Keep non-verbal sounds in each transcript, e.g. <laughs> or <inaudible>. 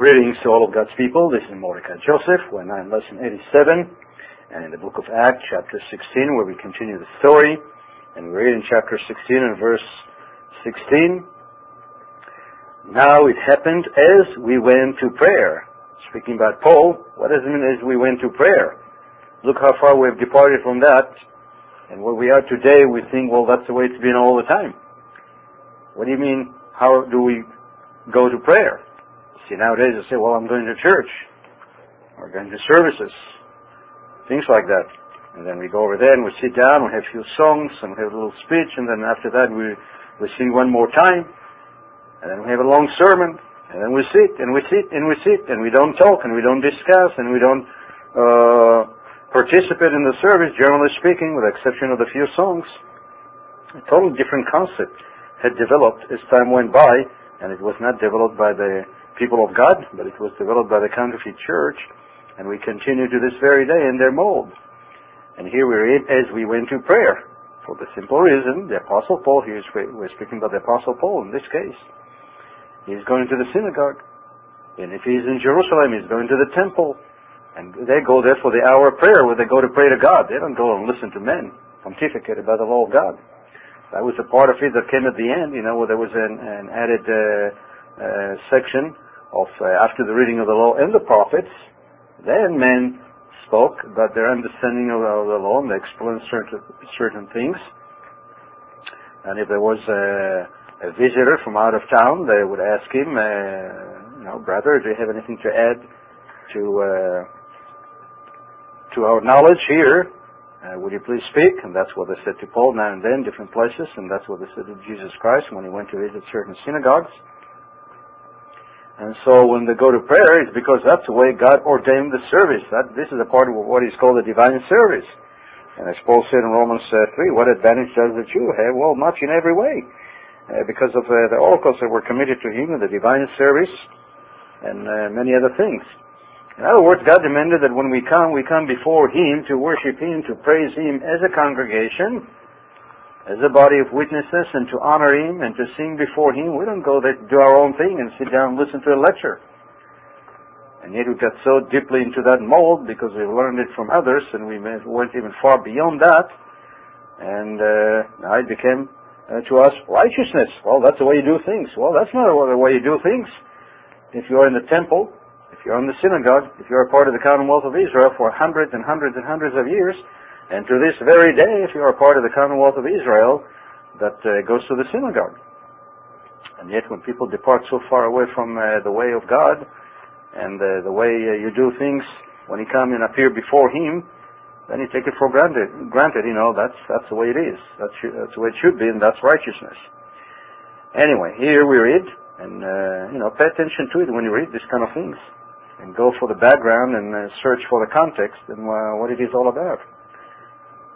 Greetings to all of God's people. This is Mordecai Joseph. We're now in lesson 87 and in the book of Acts, chapter 16, where we continue the story. And we read in chapter 16 and verse 16. Now it happened as we went to prayer. Speaking about Paul, what does it mean as we went to prayer? Look how far we've departed from that. And where we are today, we think, well, that's the way it's been all the time. What do you mean, how do we go to prayer? See, nowadays they say, well, I'm going to church, or going to services, things like that. And then we go over there and we sit down, we have a few songs, and we have a little speech, and then after that we, we sing one more time, and then we have a long sermon, and then we sit, and we sit, and we sit, and we don't talk, and we don't discuss, and we don't uh, participate in the service, generally speaking, with the exception of the few songs. A totally different concept had developed as time went by, and it was not developed by the people of God, but it was developed by the counterfeit church, and we continue to this very day in their mold. And here we read, as we went to prayer, for the simple reason, the Apostle Paul, here we're speaking about the Apostle Paul in this case, he's going to the synagogue. And if he's in Jerusalem, he's going to the temple. And they go there for the hour of prayer where they go to pray to God. They don't go and listen to men pontificate about the law of God. That was a part of it that came at the end, you know, where there was an, an added uh, uh, section of uh, after the reading of the law and the prophets, then men spoke about their understanding of, the law and they explained certain, certain things. And if there was a, a, visitor from out of town, they would ask him, uh, you know, brother, do you have anything to add to uh, to our knowledge here? Uh, would you please speak? And that's what they said to Paul now and then, different places, and that's what they said to Jesus Christ when he went to visit certain synagogues. And so when they go to prayer, it's because that's the way God ordained the service. That this is a part of what is called the divine service. And as Paul said in Romans uh, 3, what advantage does the Jew have? Well, much in every way. Uh, because of uh, the oracles that were committed to him in the divine service and uh, many other things. In other words, God demanded that when we come, we come before Him to worship Him, to praise Him as a congregation, as a body of witnesses and to honor Him and to sing before Him. We don't go there to do our own thing and sit down and listen to a lecture. And yet we got so deeply into that mold because we learned it from others and we went even far beyond that. And uh, now it became uh, to us righteousness. Well, that's the way you do things. Well, that's not the way you do things. If you're in the temple, if you're in the synagogue, if you're a part of the Commonwealth of Israel for hundreds and hundreds and hundreds of years, and to this very day, if you are a part of the Commonwealth of Israel, that uh, goes to the synagogue. And yet, when people depart so far away from uh, the way of God and uh, the way uh, you do things when you come and appear before Him, then you take it for granted. Granted, you know that's that's the way it is. That's that's the way it should be, and that's righteousness. Anyway, here we read, and uh, you know, pay attention to it when you read these kind of things, and go for the background and uh, search for the context and what it is all about.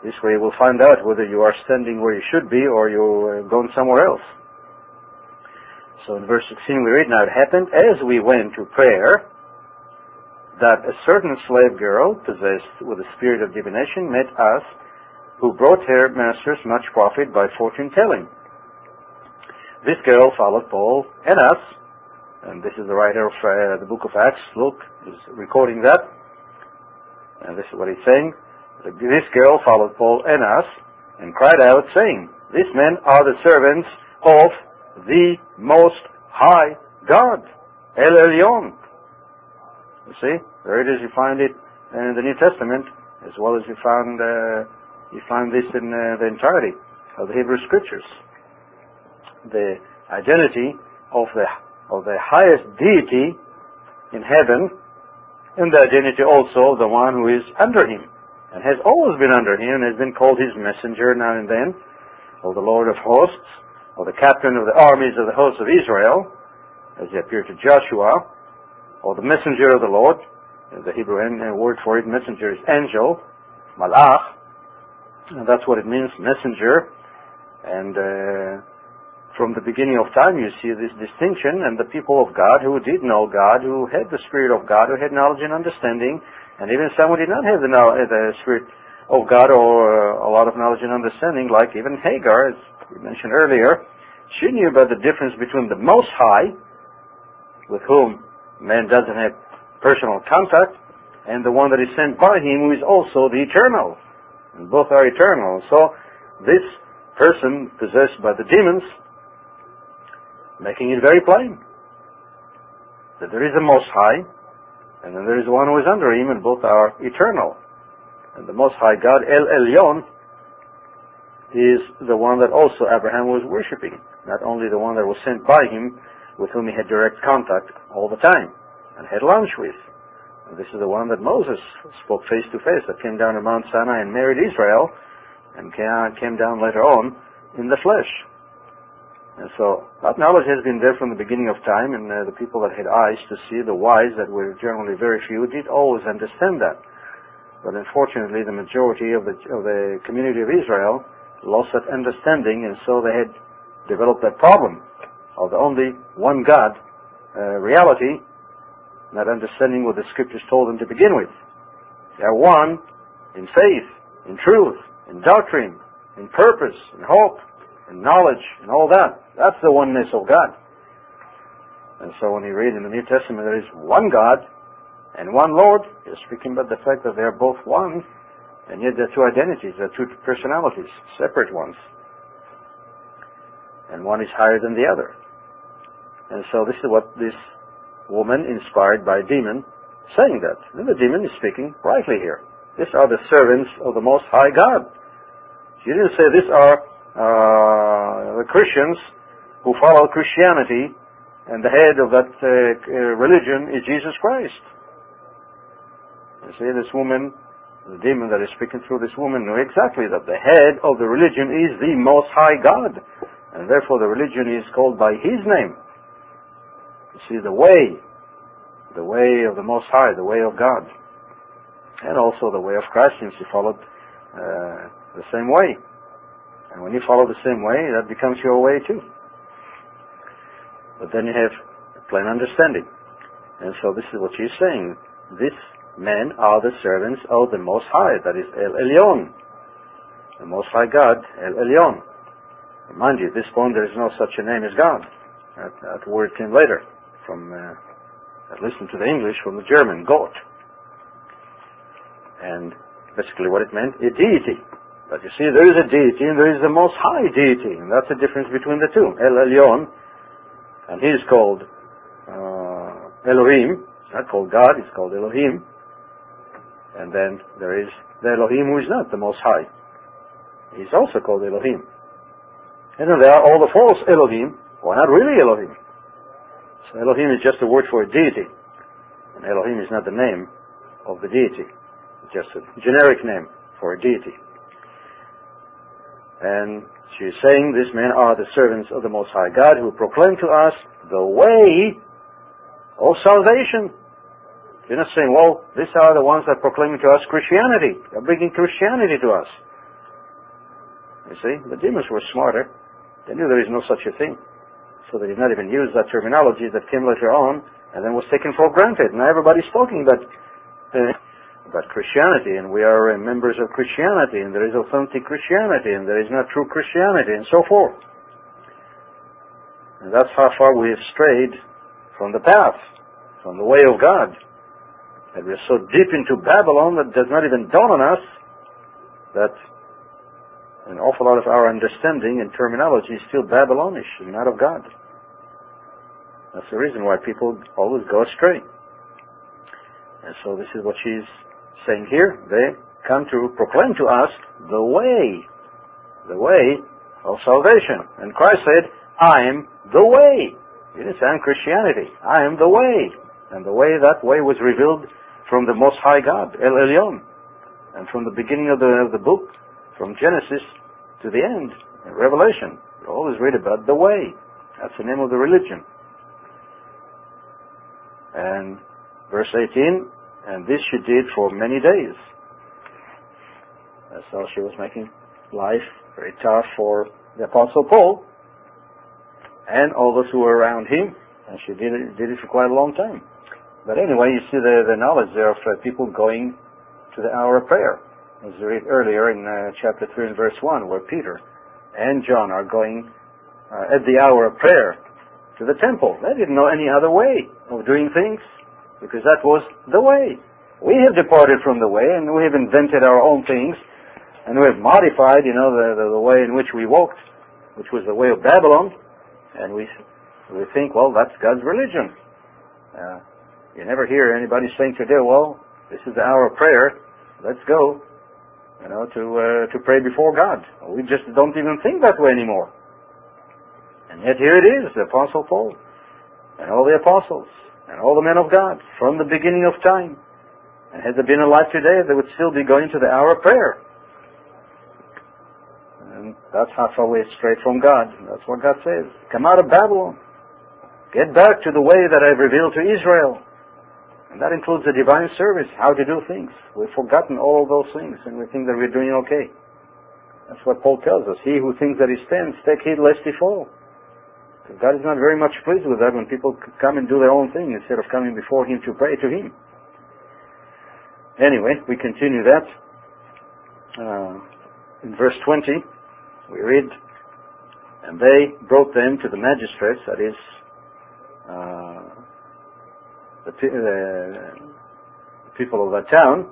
This way we'll find out whether you are standing where you should be or you're uh, going somewhere else. So in verse 16 we read, Now it happened as we went to prayer that a certain slave girl possessed with the spirit of divination met us who brought her masters much profit by fortune telling. This girl followed Paul and us, and this is the writer of uh, the book of Acts, Luke, is recording that. And this is what he's saying. This girl followed Paul and us and cried out, saying, These men are the servants of the Most High God, El Elyon. You see, there it is. You find it in the New Testament, as well as you find uh, you find this in uh, the entirety of the Hebrew Scriptures. The identity of the of the highest deity in heaven, and the identity also of the one who is under him and has always been under him and has been called his messenger now and then, or the Lord of hosts, or the captain of the armies of the hosts of Israel, as he appeared to Joshua, or the messenger of the Lord, the Hebrew word for it, messenger is angel, malach, and that's what it means, messenger, and uh, from the beginning of time you see this distinction, and the people of God who did know God, who had the Spirit of God, who had knowledge and understanding, and even some who did not have the, knowledge, the Spirit of God or uh, a lot of knowledge and understanding, like even Hagar, as we mentioned earlier, she knew about the difference between the Most High, with whom man doesn't have personal contact, and the one that is sent by him who is also the eternal. And both are eternal. So this person possessed by the demons, making it very plain that there is a Most High, and then there is one who is under him, and both are eternal. And the Most High God, El Elyon, is the one that also Abraham was worshipping, not only the one that was sent by him, with whom he had direct contact all the time, and had lunch with. And this is the one that Moses spoke face to face, that came down to Mount Sinai and married Israel, and came down later on in the flesh. And so that knowledge has been there from the beginning of time, and uh, the people that had eyes to see, the wise, that were generally very few, did always understand that. But unfortunately, the majority of the, of the community of Israel lost that understanding, and so they had developed that problem of the only one God uh, reality, not understanding what the scriptures told them to begin with. They are one in faith, in truth, in doctrine, in purpose, in hope, in knowledge, and all that. That's the oneness of God. And so when you read in the New Testament there is one God and one Lord, you're speaking about the fact that they are both one and yet they're two identities, they're two personalities, separate ones. And one is higher than the other. And so this is what this woman, inspired by a demon, saying that. And the demon is speaking rightly here. These are the servants of the Most High God. She didn't say these are the Christians who follow Christianity, and the head of that uh, religion is Jesus Christ. You see, this woman the demon that is speaking through this woman knew exactly that the head of the religion is the Most High God, and therefore the religion is called by His name. You see, the way, the way of the Most High, the way of God, and also the way of Christ, since He followed uh, the same way. And when you follow the same way, that becomes your way too. But then you have a plain understanding. And so this is what she's saying. These men are the servants of the Most High, that is El Elyon, the Most High God, El Elyon. Mind you, at this point there is no such a name as God. That, that word came later, from, uh, at least into the English, from the German, Gott. And basically what it meant, a deity. But you see, there is a deity and there is the Most High deity, and that's the difference between the two. El Elyon, and he is called uh, Elohim, it's not called God, it's called Elohim. And then there is the Elohim who is not the Most High. He's also called Elohim. And then there are all the false Elohim who are not really Elohim. So Elohim is just a word for a deity. And Elohim is not the name of the deity. It's just a generic name for a deity. And she is saying these men are the servants of the Most High God who proclaim to us the way of salvation. You're not saying, well, these are the ones that are proclaiming to us Christianity. They're bringing Christianity to us. You see, the demons were smarter. They knew there is no such a thing. So they did not even use that terminology that came later on and then was taken for granted. Now everybody's talking about, uh, about Christianity and we are members of Christianity and there is authentic Christianity and there is not true Christianity and so forth. And that's how far we have strayed from the path, from the way of God. And we're so deep into Babylon that it does not even dawn on us that an awful lot of our understanding and terminology is still Babylonish and not of God. That's the reason why people always go astray. And so this is what she's saying here. They come to proclaim to us the way, the way of salvation. And Christ said, I am the way. He didn't say I'm Christianity. I am the way. And the way, that way was revealed from the Most High God, El Elyon. And from the beginning of the, of the book, from Genesis to the end, Revelation, you always read about the way. That's the name of the religion. And verse 18, and this she did for many days. How she was making life very tough for the Apostle Paul and all those who were around him, and she did it, did it for quite a long time. But anyway, you see the, the knowledge there of uh, people going to the hour of prayer. As we read earlier in uh, chapter 3 and verse 1, where Peter and John are going uh, at the hour of prayer to the temple. They didn't know any other way of doing things. Because that was the way. We have departed from the way, and we have invented our own things, and we have modified, you know, the, the, the way in which we walked, which was the way of Babylon, and we we think, well, that's God's religion. Uh, you never hear anybody saying today, well, this is the hour of prayer, let's go, you know, to uh, to pray before God. We just don't even think that way anymore. And yet here it is, the Apostle Paul, and all the apostles, and all the men of God, from the beginning of time. And had they been alive today, they would still be going to the hour of prayer. And that's how far we straight from God. That's what God says. Come out of Babylon. Get back to the way that I've revealed to Israel. And that includes the divine service, how to do things. We've forgotten all those things and we think that we're doing okay. That's what Paul tells us. He who thinks that he stands, take heed lest he fall. God is not very much pleased with that when people come and do their own thing instead of coming before him to pray to him. Anyway, we continue that. Uh, in verse 20, we read, And they brought them to the magistrates, that is, uh, the, the people of that town,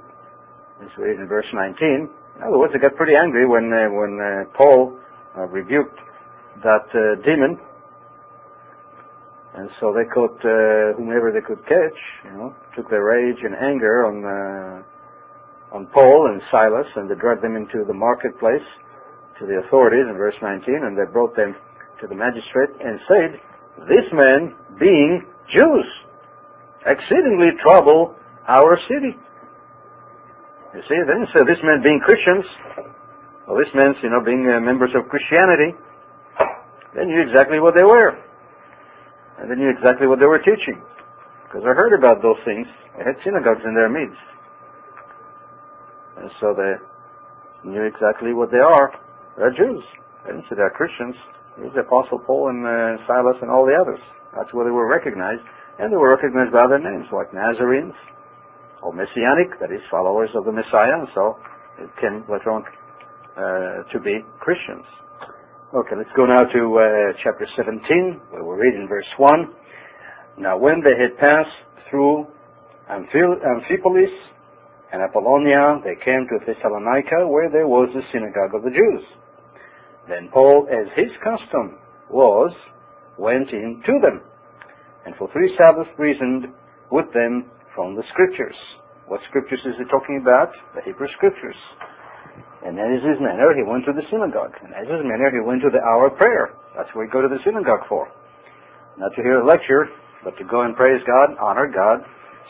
as we read in verse 19. In other words, they got pretty angry when uh, when uh, Paul uh, rebuked that uh, demon, and so they caught uh, whomever they could catch. You know, took their rage and anger on uh, on Paul and Silas, and they dragged them into the marketplace to the authorities in verse 19, and they brought them to the magistrate and said, "This man, being Jews." exceedingly trouble our city. You see, then so this meant being Christians. Well, this meant, you know, being uh, members of Christianity. They knew exactly what they were. And they knew exactly what they were teaching. Because I heard about those things. They had synagogues in their midst. And so they knew exactly what they are. They're Jews. They didn't say they're Christians. There's the Apostle Paul and uh, Silas and all the others. That's where they were recognized and they were recognized by other names like Nazarenes or Messianic, that is, followers of the Messiah, and so it came later on uh, to be Christians. Okay, let's go now to uh, chapter 17, where we're reading verse 1. Now when they had passed through Amphipolis and Apollonia, they came to Thessalonica, where there was a synagogue of the Jews. Then Paul, as his custom was, went in to them and for three Sabbaths reasoned with them from the Scriptures. What Scriptures is he talking about? The Hebrew Scriptures. And that is his manner, he went to the synagogue. And that is his manner, he went to the hour of prayer. That's what we go to the synagogue for. Not to hear a lecture, but to go and praise God, honor God,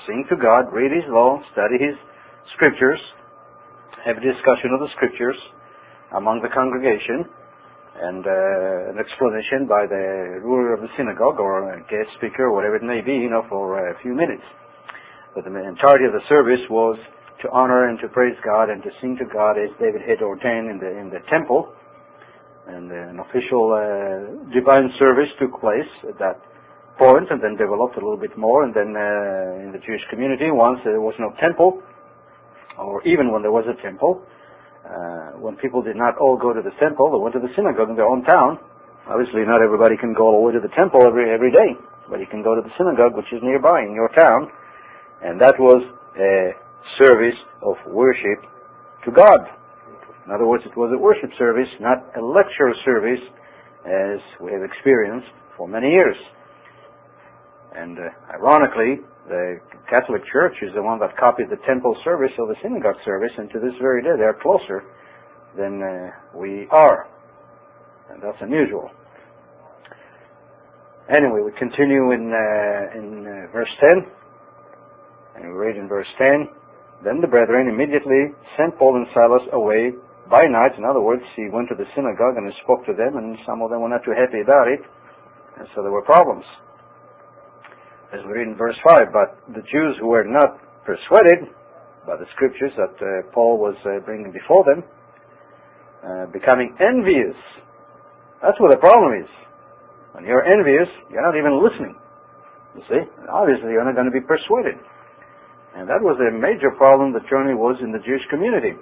sing to God, read His law, study His Scriptures, have a discussion of the Scriptures among the congregation, and uh, an explanation by the ruler of the synagogue or a guest speaker or whatever it may be, you know, for a few minutes. But the entirety of the service was to honor and to praise God and to sing to God as David had ordained in the in the temple. And an official uh, divine service took place at that point and then developed a little bit more. And then uh, in the Jewish community, once there was no temple, or even when there was a temple, uh, when people did not all go to the temple, they went to the synagogue in their own town. Obviously, not everybody can go all the way to the temple every every day, but you can go to the synagogue, which is nearby in your town, and that was a service of worship to God. In other words, it was a worship service, not a lecture service, as we have experienced for many years. And uh, ironically, the Catholic Church is the one that copied the temple service or the synagogue service, and to this very day they're closer than uh, we are. And that's unusual. Anyway, we continue in, uh, in uh, verse 10. And we read in verse 10 Then the brethren immediately sent Paul and Silas away by night. In other words, he went to the synagogue and he spoke to them, and some of them were not too happy about it. And so there were problems as we read in verse 5, but the Jews who were not persuaded by the scriptures that uh, Paul was uh, bringing before them, uh, becoming envious. That's what the problem is. When you're envious, you're not even listening. You see? And obviously, you're not going to be persuaded. And that was a major problem that generally was in the Jewish community.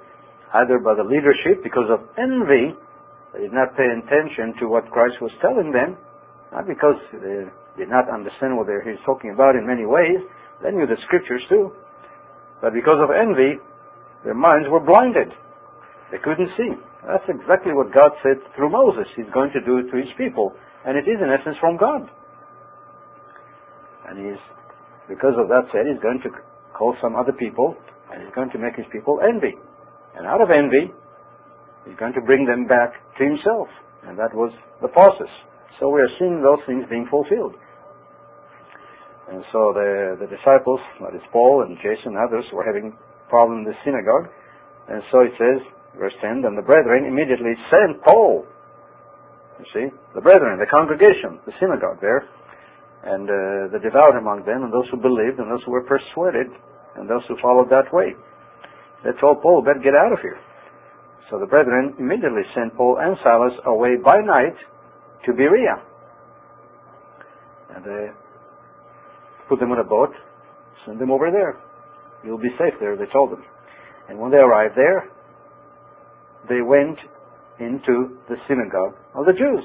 Either by the leadership, because of envy, they did not pay attention to what Christ was telling them, not because they did not understand what he he's talking about in many ways, They knew the scriptures too. But because of envy, their minds were blinded. They couldn't see. That's exactly what God said through Moses. He's going to do it to his people. And it is in essence from God. And he's, because of that said, he's going to call some other people and he's going to make his people envy. And out of envy, he's going to bring them back to himself. And that was the process. So we are seeing those things being fulfilled. And so the, the disciples, that is Paul and Jason and others, were having problem in the synagogue. And so it says, verse 10, and the brethren immediately sent Paul. You see, the brethren, the congregation, the synagogue there, and uh, the devout among them, and those who believed, and those who were persuaded, and those who followed that way. They told Paul, better get out of here. So the brethren immediately sent Paul and Silas away by night to Berea. And they put them on a boat, send them over there. You'll be safe there, they told them. And when they arrived there, they went into the synagogue of the Jews.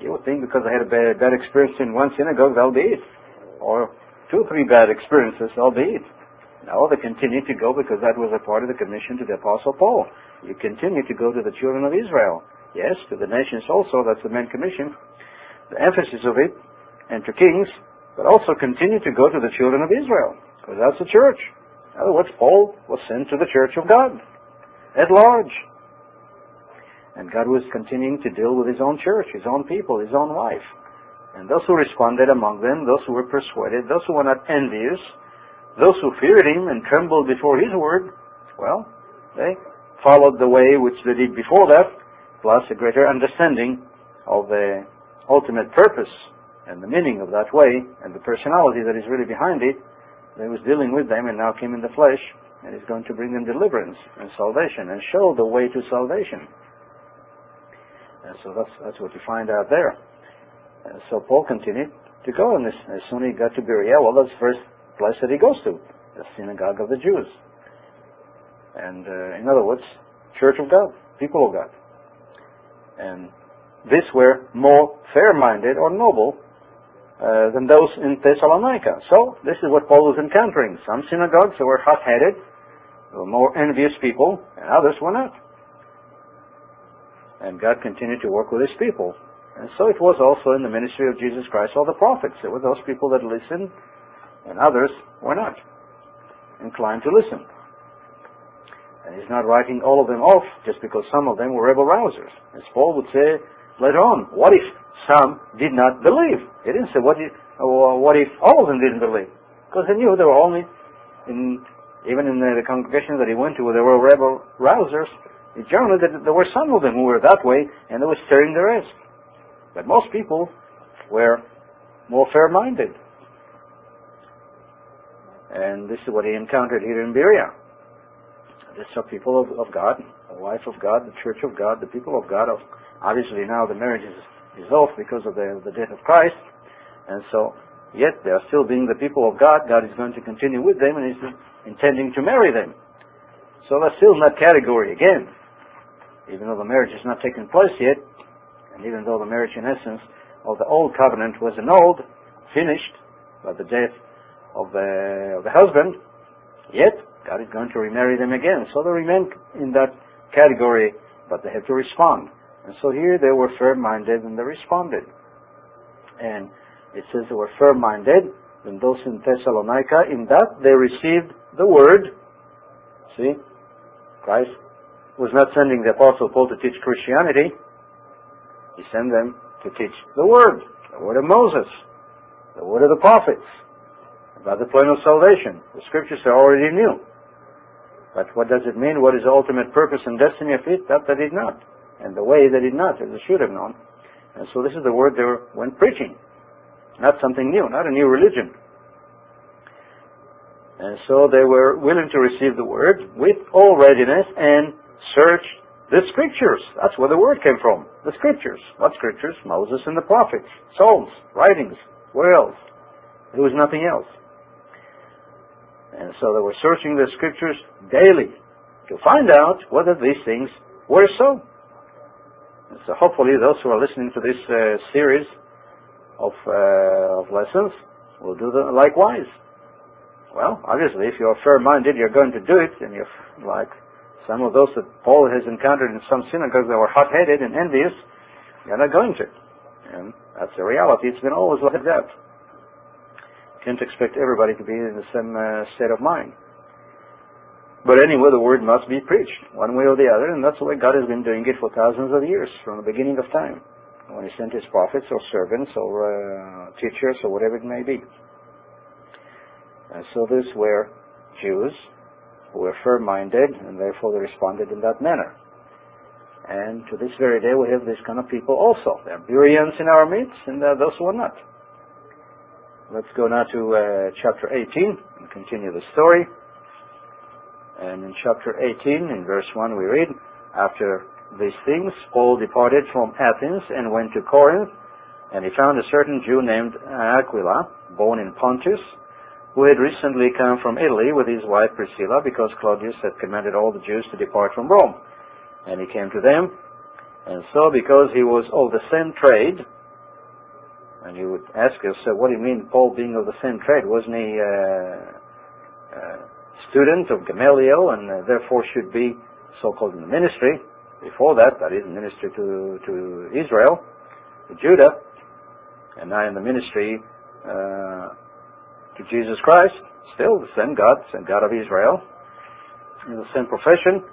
You would think because they had a bad, bad experience in one synagogue, they'll be it. Or two or three bad experiences, they'll be it. No, they continued to go because that was a part of the commission to the Apostle Paul. You continue to go to the children of Israel. Yes, to the nations also, that's the main commission. The emphasis of it, and to kings, but also continue to go to the children of Israel, because that's the church. In other words, Paul was sent to the church of God, at large. And God was continuing to deal with his own church, his own people, his own life. And those who responded among them, those who were persuaded, those who were not envious, those who feared him and trembled before his word, well, they followed the way which they did before that, plus a greater understanding of the ultimate purpose and the meaning of that way and the personality that is really behind it. They was dealing with them and now came in the flesh and is going to bring them deliverance and salvation and show the way to salvation. And so that's, that's what you find out there. And so Paul continued to go, and as, as soon as he got to Berea, well, that's first place that he goes to, the synagogue of the Jews. And uh, in other words, church of God, people of God. And these were more fair-minded or noble uh, than those in Thessalonica. So this is what Paul was encountering. Some synagogues that were hot-headed, were more envious people, and others were not. And God continued to work with his people. And so it was also in the ministry of Jesus Christ, all the prophets. It were those people that listened and others were not inclined to listen. And he's not writing all of them off just because some of them were rebel rousers. As Paul would say later on, what if some did not believe? He didn't say what if, what if all of them didn't believe? Because he knew there were only, in, even in the, the congregation that he went to where there were rebel rousers, generally there were some of them who were that way and they were stirring the rest. But most people were more fair-minded. And this is what he encountered here in Berea. These are people of, of God, the wife of God, the church of God, the people of God. Obviously now the marriage is, is off because of the, the death of Christ. And so, yet they are still being the people of God. God is going to continue with them and is intending to marry them. So they're still in that category again. Even though the marriage has not taken place yet, and even though the marriage in essence of the old covenant was annulled, finished by the death of the, of the husband, yet God is going to remarry them again. So they remain in that category, but they have to respond. And so here they were firm-minded and they responded. And it says they were firm-minded than those in Thessalonica in that they received the word. See, Christ was not sending the apostle Paul to teach Christianity. He sent them to teach the word, the word of Moses, the word of the prophets, about the plan of salvation. The scriptures are already new. But what does it mean? What is the ultimate purpose and destiny of it? That they did not. And the way they did not, as they should have known. And so this is the word they were when preaching. Not something new, not a new religion. And so they were willing to receive the word with all readiness and search the scriptures. That's where the word came from. The scriptures. What scriptures? Moses and the prophets. Psalms, writings. Where else? There was nothing else. And so they were searching the scriptures daily to find out whether these things were so. And so hopefully those who are listening to this uh, series of, uh, of lessons will do likewise. Well, obviously, if you're fair-minded, you're going to do it, and you're like some of those that Paul has encountered in some synagogues that were hot-headed and envious, you're not going to. And that's the reality. It's been always like that. Can't expect everybody to be in the same uh, state of mind. But anyway, the word must be preached, one way or the other, and that's the way God has been doing it for thousands of years, from the beginning of time, when He sent His prophets or servants or uh, teachers or whatever it may be. And so these were Jews who were firm-minded, and therefore they responded in that manner. And to this very day, we have this kind of people also. There are Bereans in our midst, and are those who are not. Let's go now to uh, chapter 18 and continue the story. And in chapter 18, in verse 1, we read, After these things, Paul departed from Athens and went to Corinth, and he found a certain Jew named Aquila, born in Pontus, who had recently come from Italy with his wife Priscilla, because Claudius had commanded all the Jews to depart from Rome. And he came to them, and so because he was of the same trade, and you would ask yourself, what do you mean Paul being of the same trade? Wasn't he uh, uh, student of Gamaliel and uh, therefore should be so-called in the ministry. Before that, that is ministry to, to Israel, to Judah, and now in the ministry uh, to Jesus Christ, still the same God, same God of Israel, in the same profession.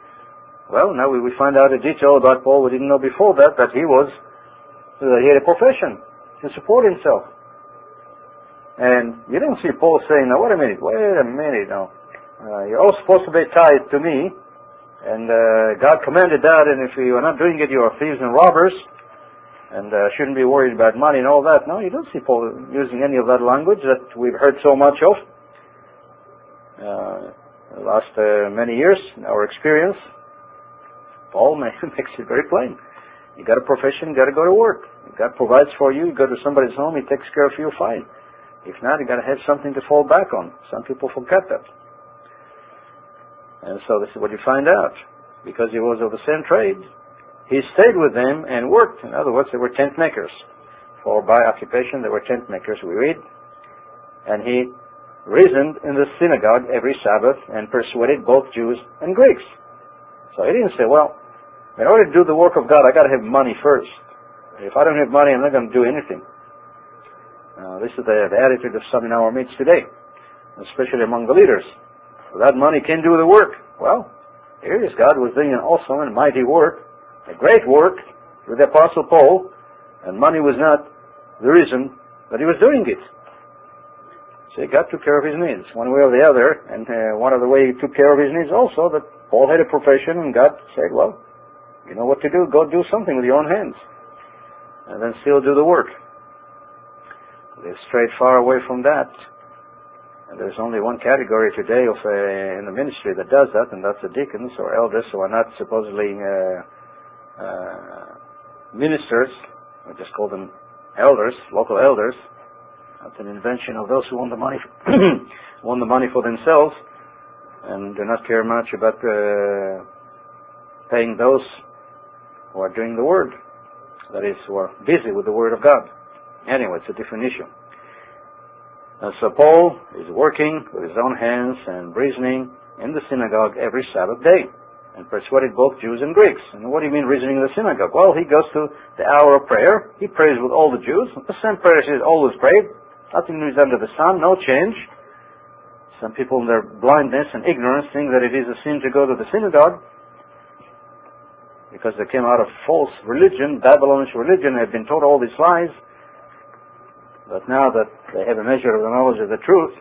Well, now we, we find out a detail about Paul we didn't know before that, that he was, that he had a profession to support himself. And you don't see Paul saying, now wait a minute, wait a minute now. Uh, you're all supposed to be tied to me, and uh, God commanded that, and if you are not doing it, you are thieves and robbers, and uh, shouldn't be worried about money and all that. No, you don't see Paul using any of that language that we've heard so much of. Uh, the last uh, many years, in our experience, Paul <laughs> makes it very plain. You got a profession, you got to go to work. God provides for you. You go to somebody's home, He takes care of you. Fine. If not, you got to have something to fall back on. Some people forget that. And so this is what you find out. Because he was of the same trade, he stayed with them and worked. In other words, they were tent makers. For by occupation, they were tent makers, we read. And he reasoned in the synagogue every Sabbath and persuaded both Jews and Greeks. So he didn't say, well, in order to do the work of God, I got to have money first. If I don't have money, I'm not going to do anything. Uh, this is the, the attitude of some in our midst today, especially among the leaders. Without money, can do the work. Well, here is God was doing an awesome and mighty work, a great work with the Apostle Paul, and money was not the reason that he was doing it. So God took care of his needs, one way or the other, and uh, one of the way he took care of his needs also, that Paul had a profession, and God said, well, you know what to do, go do something with your own hands, and then still do the work. They've strayed far away from that. And there's only one category today of uh, in the ministry that does that, and that's the deacons or elders who are not supposedly uh, uh, ministers. We just call them elders, local elders. That's an invention of those who want the money, <coughs> want the money for themselves, and do not care much about uh, paying those who are doing the word. That is, who are busy with the word of God. Anyway, it's a different issue. And so Paul is working with his own hands and reasoning in the synagogue every Sabbath day and persuaded both Jews and Greeks. And what do you mean reasoning in the synagogue? Well, he goes to the hour of prayer. He prays with all the Jews. The same prayers he's always prayed. Nothing new is under the sun, no change. Some people in their blindness and ignorance think that it is a sin to go to the synagogue because they came out of false religion, Babylonish religion, they've been taught all these lies. But now that they have a measure of the knowledge of the truth,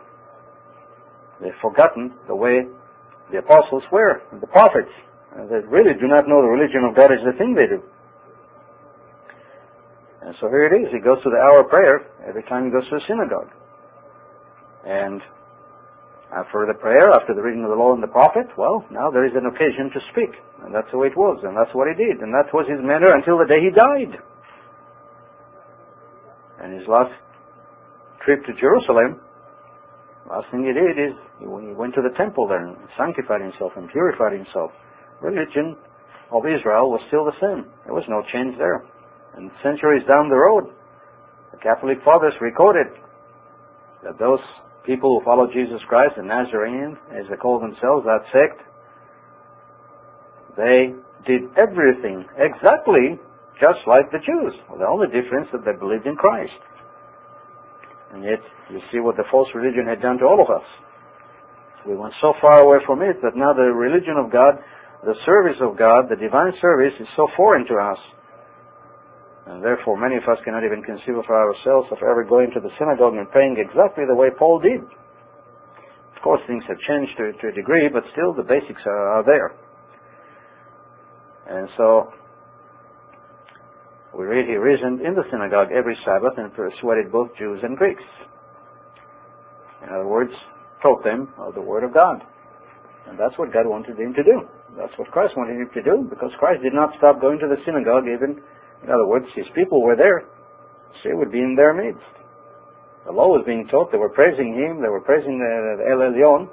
they've forgotten the way the apostles were, the prophets. And they really do not know the religion of God is the thing they do. And so here it is. He goes to the hour of prayer every time he goes to a synagogue. And after the prayer, after the reading of the law and the prophet, well, now there is an occasion to speak. And that's the way it was. And that's what he did. And that was his manner until the day he died. And his last trip to Jerusalem, last thing he did is he went to the temple there and sanctified himself and purified himself. Religion of Israel was still the same. There was no change there. And centuries down the road, the Catholic fathers recorded that those people who follow Jesus Christ, the Nazarenes, as they call themselves, that sect, they did everything exactly just like the Jews. Well, the only difference that they believed in Christ. And yet, you see what the false religion had done to all of us. We went so far away from it that now the religion of God, the service of God, the divine service is so foreign to us. And therefore, many of us cannot even conceive of ourselves of ever going to the synagogue and praying exactly the way Paul did. Of course, things have changed to, to a degree, but still the basics are, are there. And so, we read he reasoned in the synagogue every Sabbath and persuaded both Jews and Greeks. In other words, taught them of the Word of God. And that's what God wanted him to do. That's what Christ wanted him to do, because Christ did not stop going to the synagogue even in other words, his people were there. So would be in their midst. The law was being taught. They were praising him. They were praising the, the El Elyon.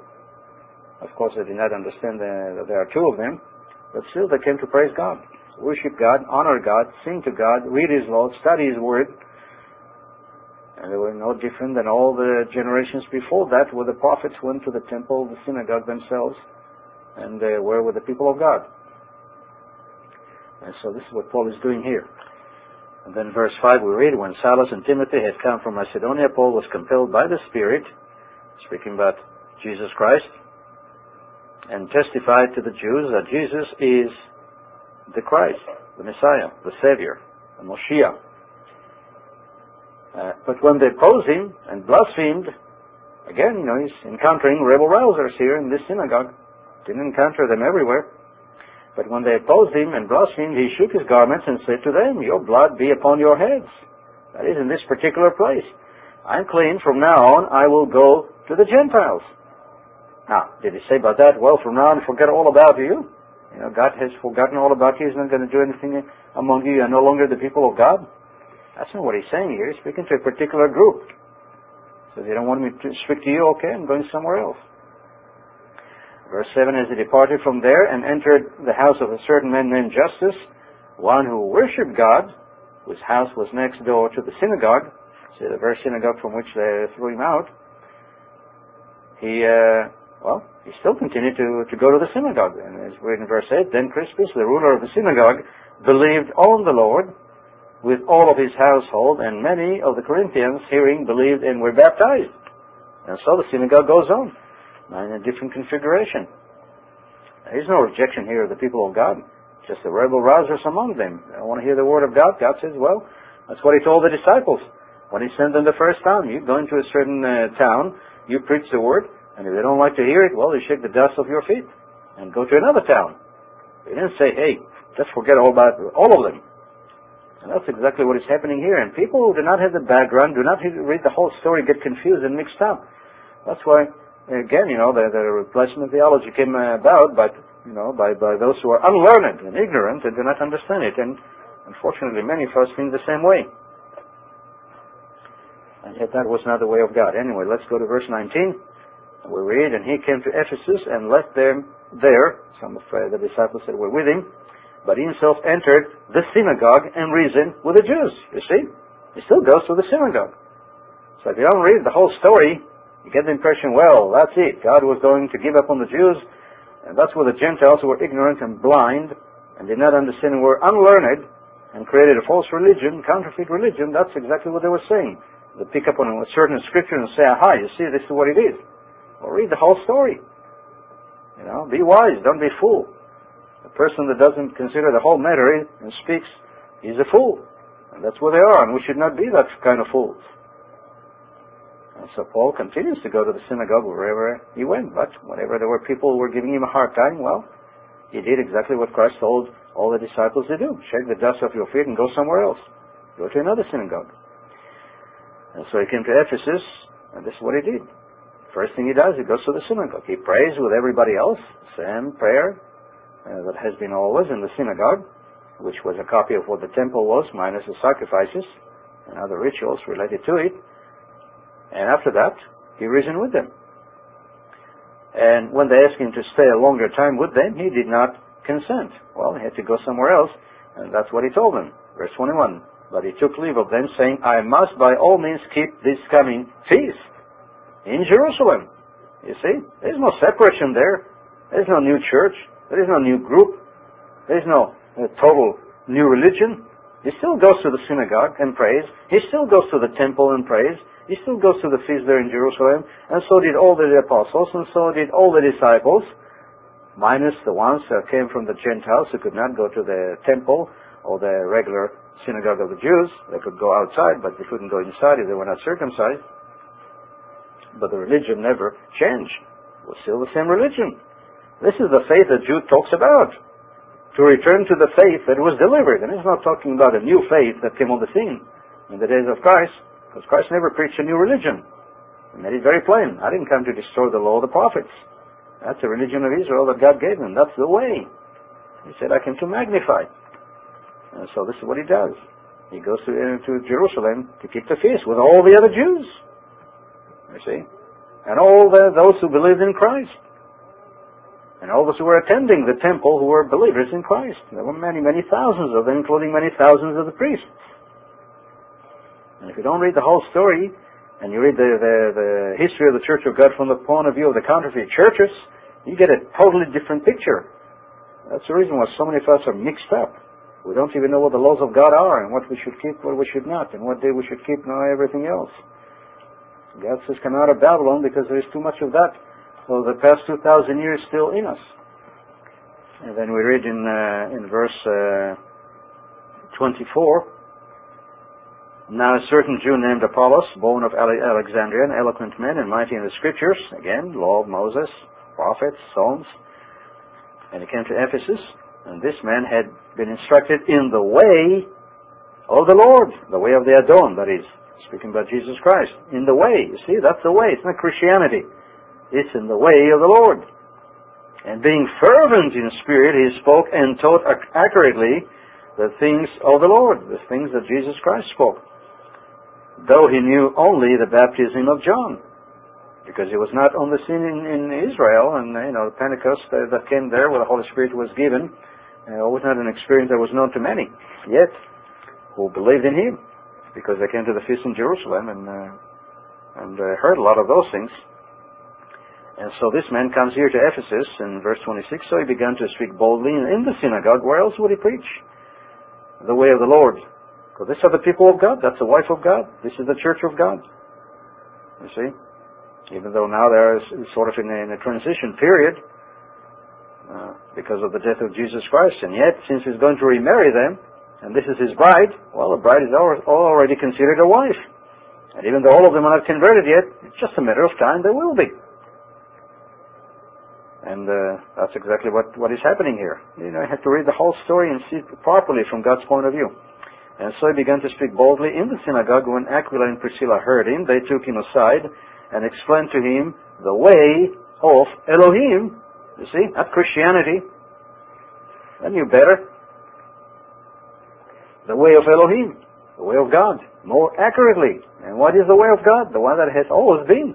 Of course, they did not understand that there are two of them. But still, they came to praise God. Worship God, honor God, sing to God, read His law, study His Word. And they were no different than all the generations before that, where the prophets went to the temple, the synagogue themselves, and they were with the people of God. And so this is what Paul is doing here. And then verse 5 we read, When Silas and Timothy had come from Macedonia, Paul was compelled by the Spirit, speaking about Jesus Christ, and testified to the Jews that Jesus is the Christ, the Messiah, the Savior, the Moshiach. Uh, but when they opposed him and blasphemed, again, you know, he's encountering rebel rousers here in this synagogue. Didn't encounter them everywhere. But when they opposed him and blasphemed, he shook his garments and said to them, Your blood be upon your heads. That is, in this particular place. I'm clean. From now on, I will go to the Gentiles. Now, did he say about that? Well, from now on, forget all about you. You know, God has forgotten all about you. He's not going to do anything among you. You are no longer the people of God. That's not what he's saying here. He's speaking to a particular group. So you don't want me to speak to you, okay, I'm going somewhere else. Verse 7 As he departed from there and entered the house of a certain man named Justus, one who worshipped God, whose house was next door to the synagogue, see the very synagogue from which they threw him out, he, uh, well, he still continued to, to go to the synagogue. And as we read in verse 8, then Crispus, the ruler of the synagogue, believed on the Lord with all of his household, and many of the Corinthians, hearing, believed and were baptized. And so the synagogue goes on in a different configuration. There is no rejection here of the people of God, just the rebel rousers among them. They don't want to hear the word of God. God says, well, that's what he told the disciples when he sent them the first time. You go into a certain uh, town, you preach the word, and if they don't like to hear it, well, you shake the dust off your feet and go to another town. He didn't say, hey, just forget all about all of them. And that's exactly what is happening here. And people who do not have the background, do not read the whole story, get confused and mixed up. That's why again, you know, the, the replacement theology came about, but you know, by, by those who are unlearned and ignorant and do not understand it. And unfortunately, many of us think the same way. And yet that was not the way of God. Anyway, let's go to verse 19. We read, And he came to Ephesus and left them there, some of uh, the disciples that were with him, but he himself entered the synagogue and reasoned with the Jews. You see? He still goes to the synagogue. So if you don't read the whole story, you get the impression, well, that's it. God was going to give up on the Jews, and that's where the Gentiles who were ignorant and blind and did not understand and were unlearned and created a false religion, counterfeit religion. That's exactly what they were saying. They pick up on a certain scripture and say, aha, you see, this is what it is. Well, read the whole story. You know, be wise, don't be fool. The person that doesn't consider the whole matter and speaks, he's a fool. And that's what they are, and we should not be that kind of fools. And so Paul continues to go to the synagogue wherever he went, but whenever there were people who were giving him a hard time, well, he did exactly what Christ told all the disciples to do. Shake the dust off your feet and go somewhere else. Go to another synagogue. And so he came to Ephesus, and this is what he did. First thing he does, he goes to the synagogue. He prays with everybody else, same prayer uh, that has been always in the synagogue, which was a copy of what the temple was, minus the sacrifices and other rituals related to it. And after that, he reasoned with them. And when they asked him to stay a longer time with them, he did not consent. Well, he had to go somewhere else, and that's what he told them. Verse 21. But he took leave of them, saying, I must by all means keep this coming feast. In Jerusalem. You see? There's no separation there. There's no new church. There is no new group. There's no uh, total new religion. He still goes to the synagogue and prays. He still goes to the temple and prays. He still goes to the feast there in Jerusalem. And so did all the apostles, and so did all the disciples, minus the ones that came from the Gentiles who could not go to the temple or the regular synagogue of the Jews. They could go outside, but they couldn't go inside if they were not circumcised. But the religion never changed. It was still the same religion. This is the faith that Jude talks about to return to the faith that was delivered. And he's not talking about a new faith that came on the scene in the days of Christ, because Christ never preached a new religion. He made it very plain. I didn't come to destroy the law of the prophets. That's the religion of Israel that God gave them. That's the way. He said, I came to magnify. And so this is what he does. He goes to, uh, to Jerusalem to keep the feast with all the other Jews. You see? And all the, those who believed in Christ and all those who were attending the temple who were believers in Christ. There were many, many thousands of them, including many thousands of the priests. And if you don't read the whole story, and you read the, the, the history of the Church of God from the point of view of the counterfeit churches, you get a totally different picture. That's the reason why so many of us are mixed up. We don't even know what the laws of God are and what we should keep, what we should not, and what day we should keep, and everything else. God says, come out of Babylon because there is too much of that so the past 2,000 years still in us. And then we read in, uh, in verse uh, 24, Now a certain Jew named Apollos, born of Alexandria, an eloquent man and mighty in the scriptures, again, law of Moses, prophets, Psalms, and he came to Ephesus, and this man had been instructed in the way of the Lord, the way of the Adon, that is, speaking about Jesus Christ. In the way, you see, that's the way, it's not Christianity. It's in the way of the Lord. And being fervent in spirit, he spoke and taught accurately the things of the Lord, the things that Jesus Christ spoke. Though he knew only the baptism of John, because he was not on the scene in, in Israel, and you know the Pentecost uh, that came there, where the Holy Spirit was given, uh, was not an experience that was known to many. Yet, who believed in him, because they came to the feast in Jerusalem and uh, and heard a lot of those things. And so this man comes here to Ephesus in verse 26. So he began to speak boldly in the synagogue. Where else would he preach? The way of the Lord. Because these are the people of God. That's the wife of God. This is the church of God. You see? Even though now they're sort of in a, in a transition period uh, because of the death of Jesus Christ. And yet, since he's going to remarry them, and this is his bride, well, the bride is already considered a wife. And even though all of them are not converted yet, it's just a matter of time they will be. And uh, that's exactly what, what is happening here. You know, you have to read the whole story and see it properly from God's point of view. And so he began to speak boldly in the synagogue. When Aquila and Priscilla heard him, they took him aside and explained to him the way of Elohim. You see, not Christianity. They knew better. The way of Elohim, the way of God, more accurately. And what is the way of God? The one that has always been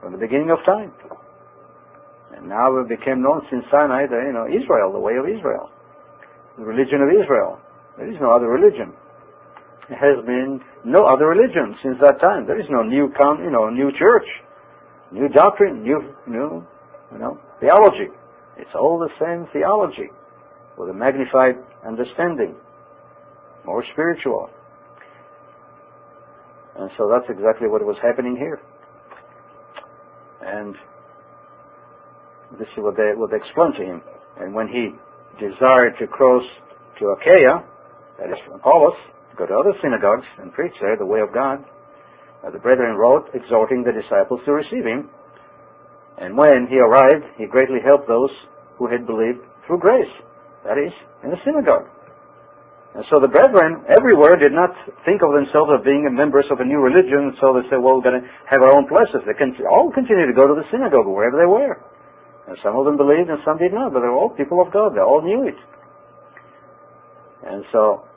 from the beginning of time. And now it became known since Sinai that, you know, Israel, the way of Israel. The religion of Israel. There is no other religion. There has been no other religion since that time. There is no new, con, you know, new church, new doctrine, new, new, you know, theology. It's all the same theology with a magnified understanding, more spiritual. And so that's exactly what was happening here. And this is what they, they explained to him. And when he desired to cross to Achaia, that is from Apollos, go to other synagogues and preach there the way of God, uh, the brethren wrote, exhorting the disciples to receive him. And when he arrived, he greatly helped those who had believed through grace, that is, in the synagogue. And so the brethren everywhere did not think of themselves as being members of a new religion, so they said, well, we're going to have our own places. They can all continue to go to the synagogue wherever they were. And some of them believed and some did not, but they were all people of God. They all knew it. And so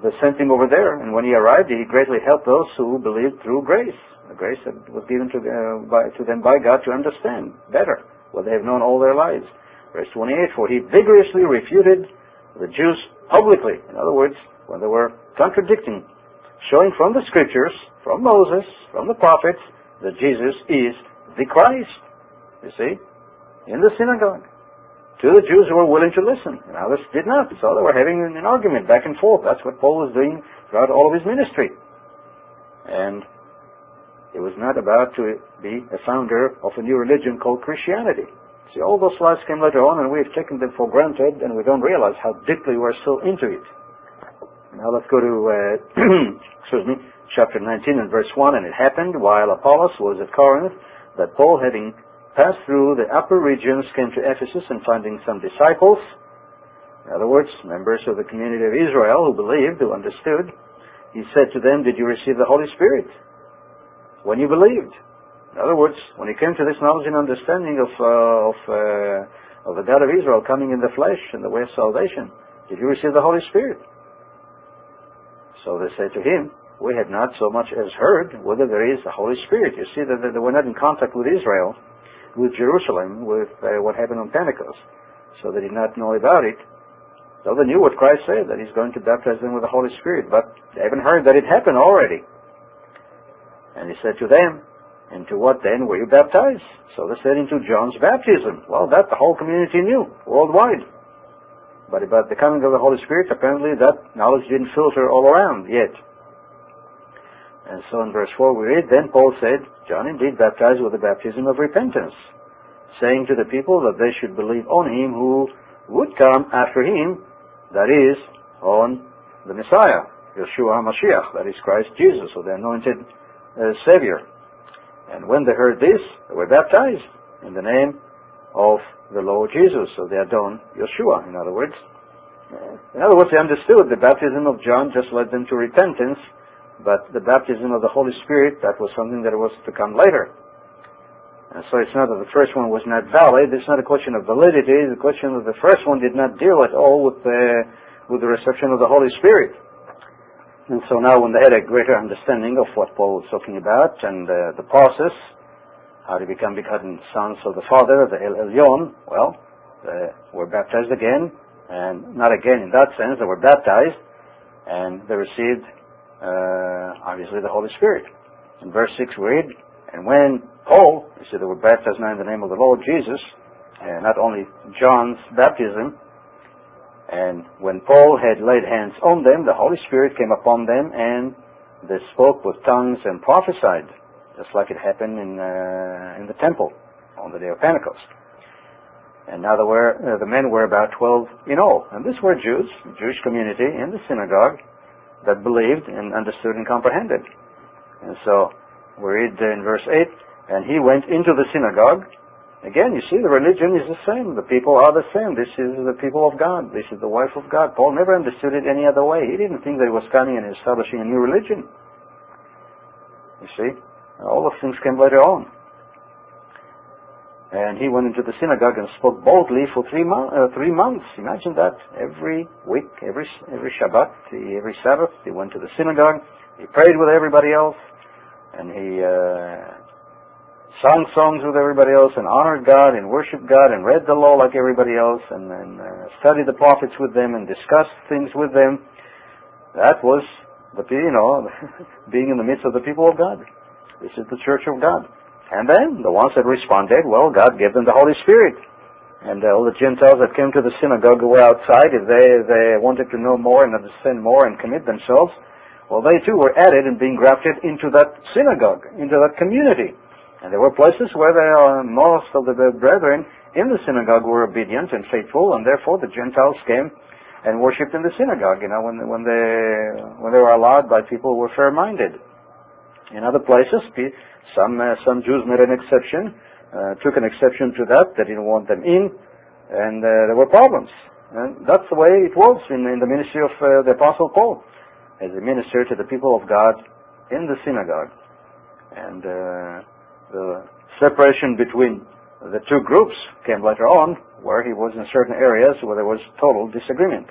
they sent him over there, and when he arrived, he greatly helped those who believed through grace, the grace that was given to, uh, by, to them by God to understand better what they have known all their lives. Verse 28, for he vigorously refuted the Jews publicly. In other words, when they were contradicting, showing from the scriptures, from Moses, from the prophets, that Jesus is the Christ. You see? In the synagogue. To the Jews who were willing to listen, and others did not. So they were having an argument back and forth. That's what Paul was doing throughout all of his ministry. And it was not about to be a founder of a new religion called Christianity. See, all those lies came later on, and we've taken them for granted, and we don't realize how deeply we're still into it. Now let's go to, uh, <clears throat> excuse me, chapter 19 and verse 1. And it happened while Apollos was at Corinth that Paul, having passed through the upper regions, came to Ephesus and finding some disciples, in other words, members of the community of Israel who believed, who understood, he said to them, Did you receive the Holy Spirit when you believed? In other words, when he came to this knowledge and understanding of, uh, of, uh, of the God of Israel coming in the flesh and the way of salvation, did you receive the Holy Spirit? So they said to him, We had not so much as heard whether there is the Holy Spirit. You see that they were not in contact with Israel with Jerusalem, with uh, what happened on Pentecost. So they did not know about it. So they knew what Christ said, that he's going to baptize them with the Holy Spirit, but they haven't heard that it happened already. And he said to them, Into what then were you baptized? So they said, Into John's baptism. Well, that the whole community knew, worldwide. But about the coming of the Holy Spirit, apparently that knowledge didn't filter all around yet. And so in verse 4 we read, Then Paul said, John indeed baptized with the baptism of repentance, saying to the people that they should believe on him who would come after him, that is, on the Messiah, Yeshua HaMashiach, that is Christ Jesus, or the anointed uh, Savior. And when they heard this, they were baptized in the name of the Lord Jesus, so the Adon Yeshua, in other words. In other words, they understood the baptism of John just led them to repentance, but the baptism of the Holy Spirit, that was something that was to come later. And so it's not that the first one was not valid. It's not a question of validity. The question of the first one did not deal at all with the, with the reception of the Holy Spirit. And so now when they had a greater understanding of what Paul was talking about and uh, the process, how to become begotten sons of the Father, the El Elyon, well, they were baptized again, and not again in that sense, they were baptized, and they received uh, obviously the Holy Spirit. In verse 6 we read, And when Paul, you see they were baptized now in the name of the Lord Jesus, and not only John's baptism, and when Paul had laid hands on them, the Holy Spirit came upon them, and they spoke with tongues and prophesied, just like it happened in, uh, in the temple on the day of Pentecost. And now there were, uh, the men were about 12 in all. And these were Jews, Jewish community in the synagogue, that believed and understood and comprehended. And so we read in verse 8, and he went into the synagogue. Again, you see, the religion is the same. The people are the same. This is the people of God. This is the wife of God. Paul never understood it any other way. He didn't think that he was coming and establishing a new religion. You see? All those things came later on. And he went into the synagogue and spoke boldly for three, mo- uh, three months. Imagine that. Every week, every, every Shabbat, every Sabbath, he went to the synagogue. He prayed with everybody else. And he uh, sung songs with everybody else and honored God and worshiped God and read the law like everybody else and, and uh, studied the prophets with them and discussed things with them. That was the, you know, <laughs> being in the midst of the people of God. This is the church of God. And then the ones that responded, well, God gave them the Holy Spirit. And all the Gentiles that came to the synagogue were outside. If they, they wanted to know more and understand more and commit themselves, well, they too were added and being grafted into that synagogue, into that community. And there were places where the, uh, most of the brethren in the synagogue were obedient and faithful, and therefore the Gentiles came and worshipped in the synagogue, you know, when, when, they, when they were allowed by people who were fair-minded. In other places, some, uh, some Jews made an exception, uh, took an exception to that. They didn't want them in, and uh, there were problems. And that's the way it was in, in the ministry of uh, the Apostle Paul, as a minister to the people of God in the synagogue. And uh, the separation between the two groups came later on, where he was in certain areas where there was total disagreement,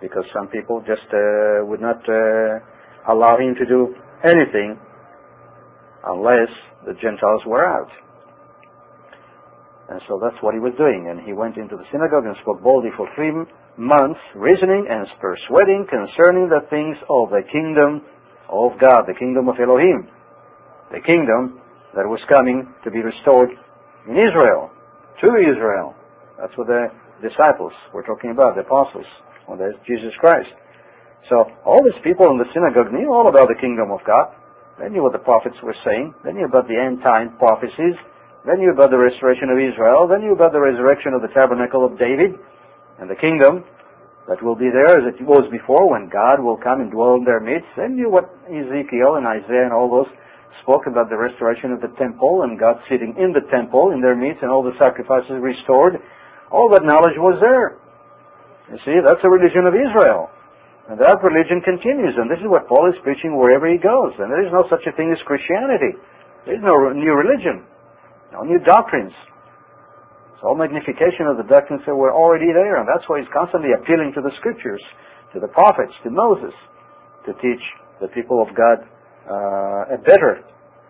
because some people just uh, would not uh, allow him to do anything unless the Gentiles were out. And so that's what he was doing. And he went into the synagogue and spoke boldly for three months, reasoning and persuading concerning the things of the kingdom of God, the kingdom of Elohim. The kingdom that was coming to be restored in Israel, to Israel. That's what the disciples were talking about, the apostles, or well, Jesus Christ. So all these people in the synagogue knew all about the kingdom of God. They knew what the prophets were saying. They knew about the end time prophecies. They knew about the restoration of Israel. They knew about the resurrection of the tabernacle of David and the kingdom that will be there as it was before when God will come and dwell in their midst. They knew what Ezekiel and Isaiah and all those spoke about the restoration of the temple and God sitting in the temple in their midst and all the sacrifices restored. All that knowledge was there. You see, that's the religion of Israel. And that religion continues, and this is what Paul is preaching wherever he goes. And there is no such a thing as Christianity. There is no new religion, no new doctrines. It's all magnification of the doctrines that were already there, and that's why he's constantly appealing to the scriptures, to the prophets, to Moses, to teach the people of God uh, a better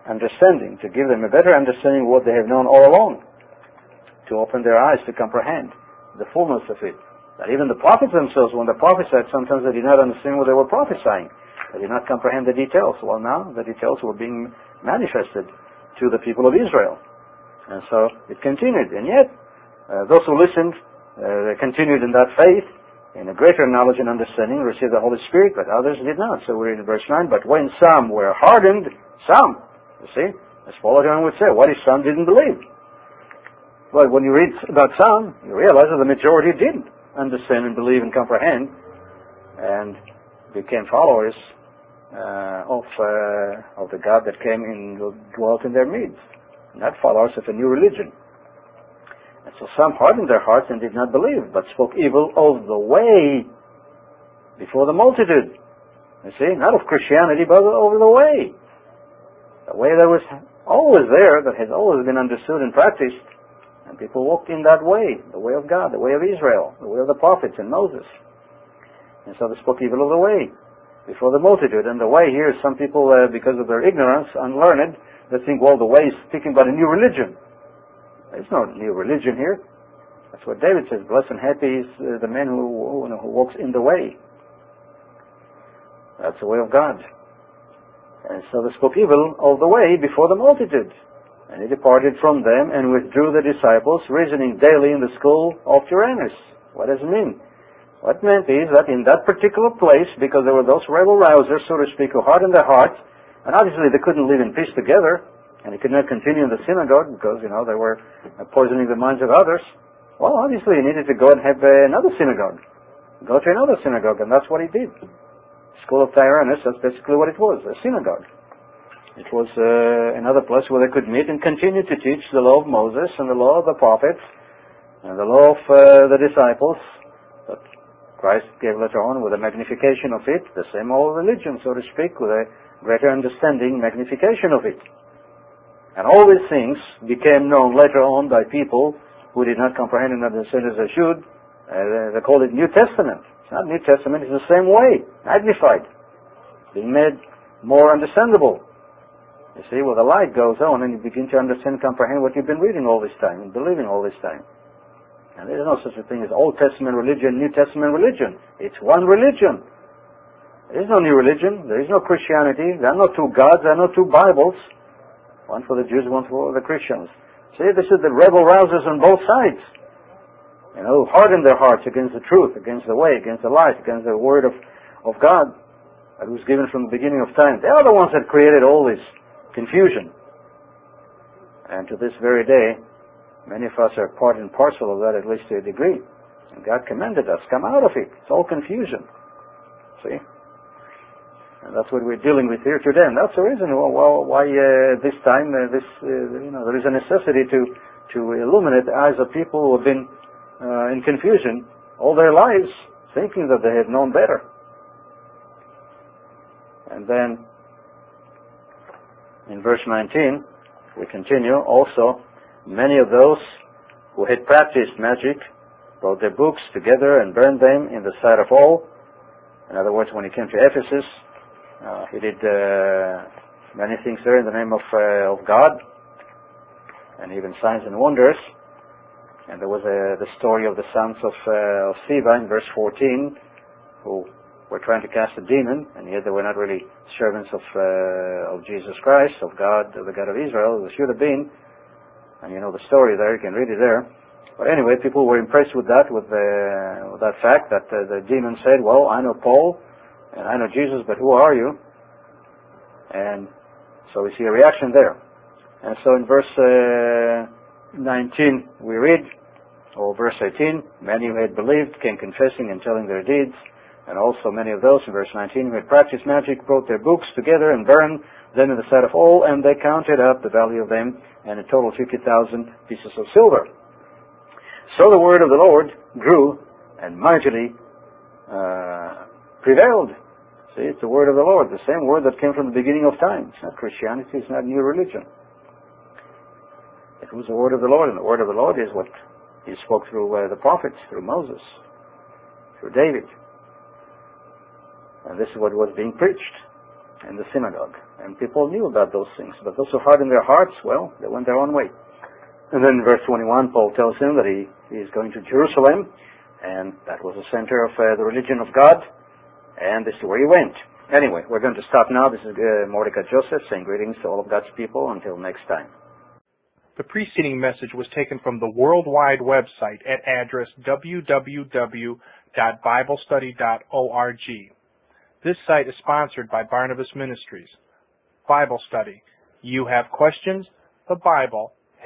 understanding, to give them a better understanding of what they have known all along, to open their eyes to comprehend the fullness of it. That even the prophets themselves, when they prophesied, sometimes they did not understand what they were prophesying. They did not comprehend the details. Well, now the details were being manifested to the people of Israel. And so it continued. And yet, uh, those who listened, uh, continued in that faith, in a greater knowledge and understanding, received the Holy Spirit, but others did not. So we read in verse 9. But when some were hardened, some, you see, as Paul again would say, what if some didn't believe? Well, when you read about some, you realize that the majority didn't understand and believe and comprehend, and became followers uh, of uh, of the God that came and dwelt in their midst, not followers of a new religion. And so some hardened their hearts and did not believe, but spoke evil of the way before the multitude. You see, not of Christianity, but over the way. The way that was always there, that has always been understood and practiced, and people walked in that way, the way of God, the way of Israel, the way of the prophets and Moses. And so they spoke evil of the way before the multitude. And the way here, some people, uh, because of their ignorance, unlearned, they think, well, the way is speaking about a new religion. There's no new religion here. That's what David says. Blessed and happy is uh, the man who, who, walks in the way. That's the way of God. And so they spoke evil of the way before the multitude. And he departed from them and withdrew the disciples, reasoning daily in the school of Tyrannus. What does it mean? What it meant is that in that particular place, because there were those rebel rousers, so to speak, who hardened their hearts, and obviously they couldn't live in peace together, and he could not continue in the synagogue because, you know, they were poisoning the minds of others. Well, obviously he needed to go and have uh, another synagogue. Go to another synagogue, and that's what he did. School of Tyrannus, that's basically what it was, a synagogue. It was uh, another place where they could meet and continue to teach the law of Moses and the law of the prophets and the law of uh, the disciples. But Christ gave later on with a magnification of it, the same old religion, so to speak, with a greater understanding, magnification of it. And all these things became known later on by people who did not comprehend and understand as they should. Uh, they called it New Testament. It's not New Testament, it's the same way, magnified, being made more understandable. You see, well, the light goes on and you begin to understand, comprehend what you've been reading all this time and believing all this time. And there's no such a thing as Old Testament religion, New Testament religion. It's one religion. There is no new religion. There is no Christianity. There are no two gods. There are no two Bibles. One for the Jews, one for the Christians. See, this is the rebel rousers on both sides. You know, harden their hearts against the truth, against the way, against the light, against the word of, of God that was given from the beginning of time. They are the ones that created all this confusion. And to this very day, many of us are part and parcel of that, at least to a degree. And God commended us, come out of it. It's all confusion. See? And that's what we're dealing with here today. And that's the reason why uh, this time, uh, this, uh, you know, there is a necessity to, to illuminate the eyes of people who have been uh, in confusion all their lives, thinking that they have known better. And then in verse 19, we continue, also, many of those who had practiced magic brought their books together and burned them in the sight of all. In other words, when he came to Ephesus, uh, he did uh, many things there in the name of, uh, of God, and even signs and wonders. And there was uh, the story of the sons of, uh, of Sceva in verse 14, who were trying to cast a demon, and yet they were not really servants of of Jesus Christ, of God, of the God of Israel. They should have been, and you know the story there. You can read it there. But anyway, people were impressed with that, with, the, with that fact that the demon said, "Well, I know Paul, and I know Jesus, but who are you?" And so we see a reaction there. And so in verse uh, 19 we read, or verse 18, many who had believed came confessing and telling their deeds, and also many of those in verse 19 who had practiced magic brought their books together and burned them in the sight of all, and they counted up the value of them, and in total 50,000 pieces of silver. So the word of the Lord grew and mightily uh, prevailed. See, it's the word of the Lord, the same word that came from the beginning of time. It's not Christianity, it's not new religion. It was the word of the Lord, and the word of the Lord is what he spoke through uh, the prophets, through Moses, through David. And this is what was being preached in the synagogue. And people knew about those things. But those who hardened their hearts, well, they went their own way. And then in verse 21, Paul tells him that he, he is going to Jerusalem, and that was the center of uh, the religion of God, and this is where he went. Anyway, we're going to stop now. This is uh, Mordecai Joseph saying greetings to all of God's people. Until next time. The preceding message was taken from the worldwide website at address www.biblestudy.org. This site is sponsored by Barnabas Ministries. Bible study. You have questions? The Bible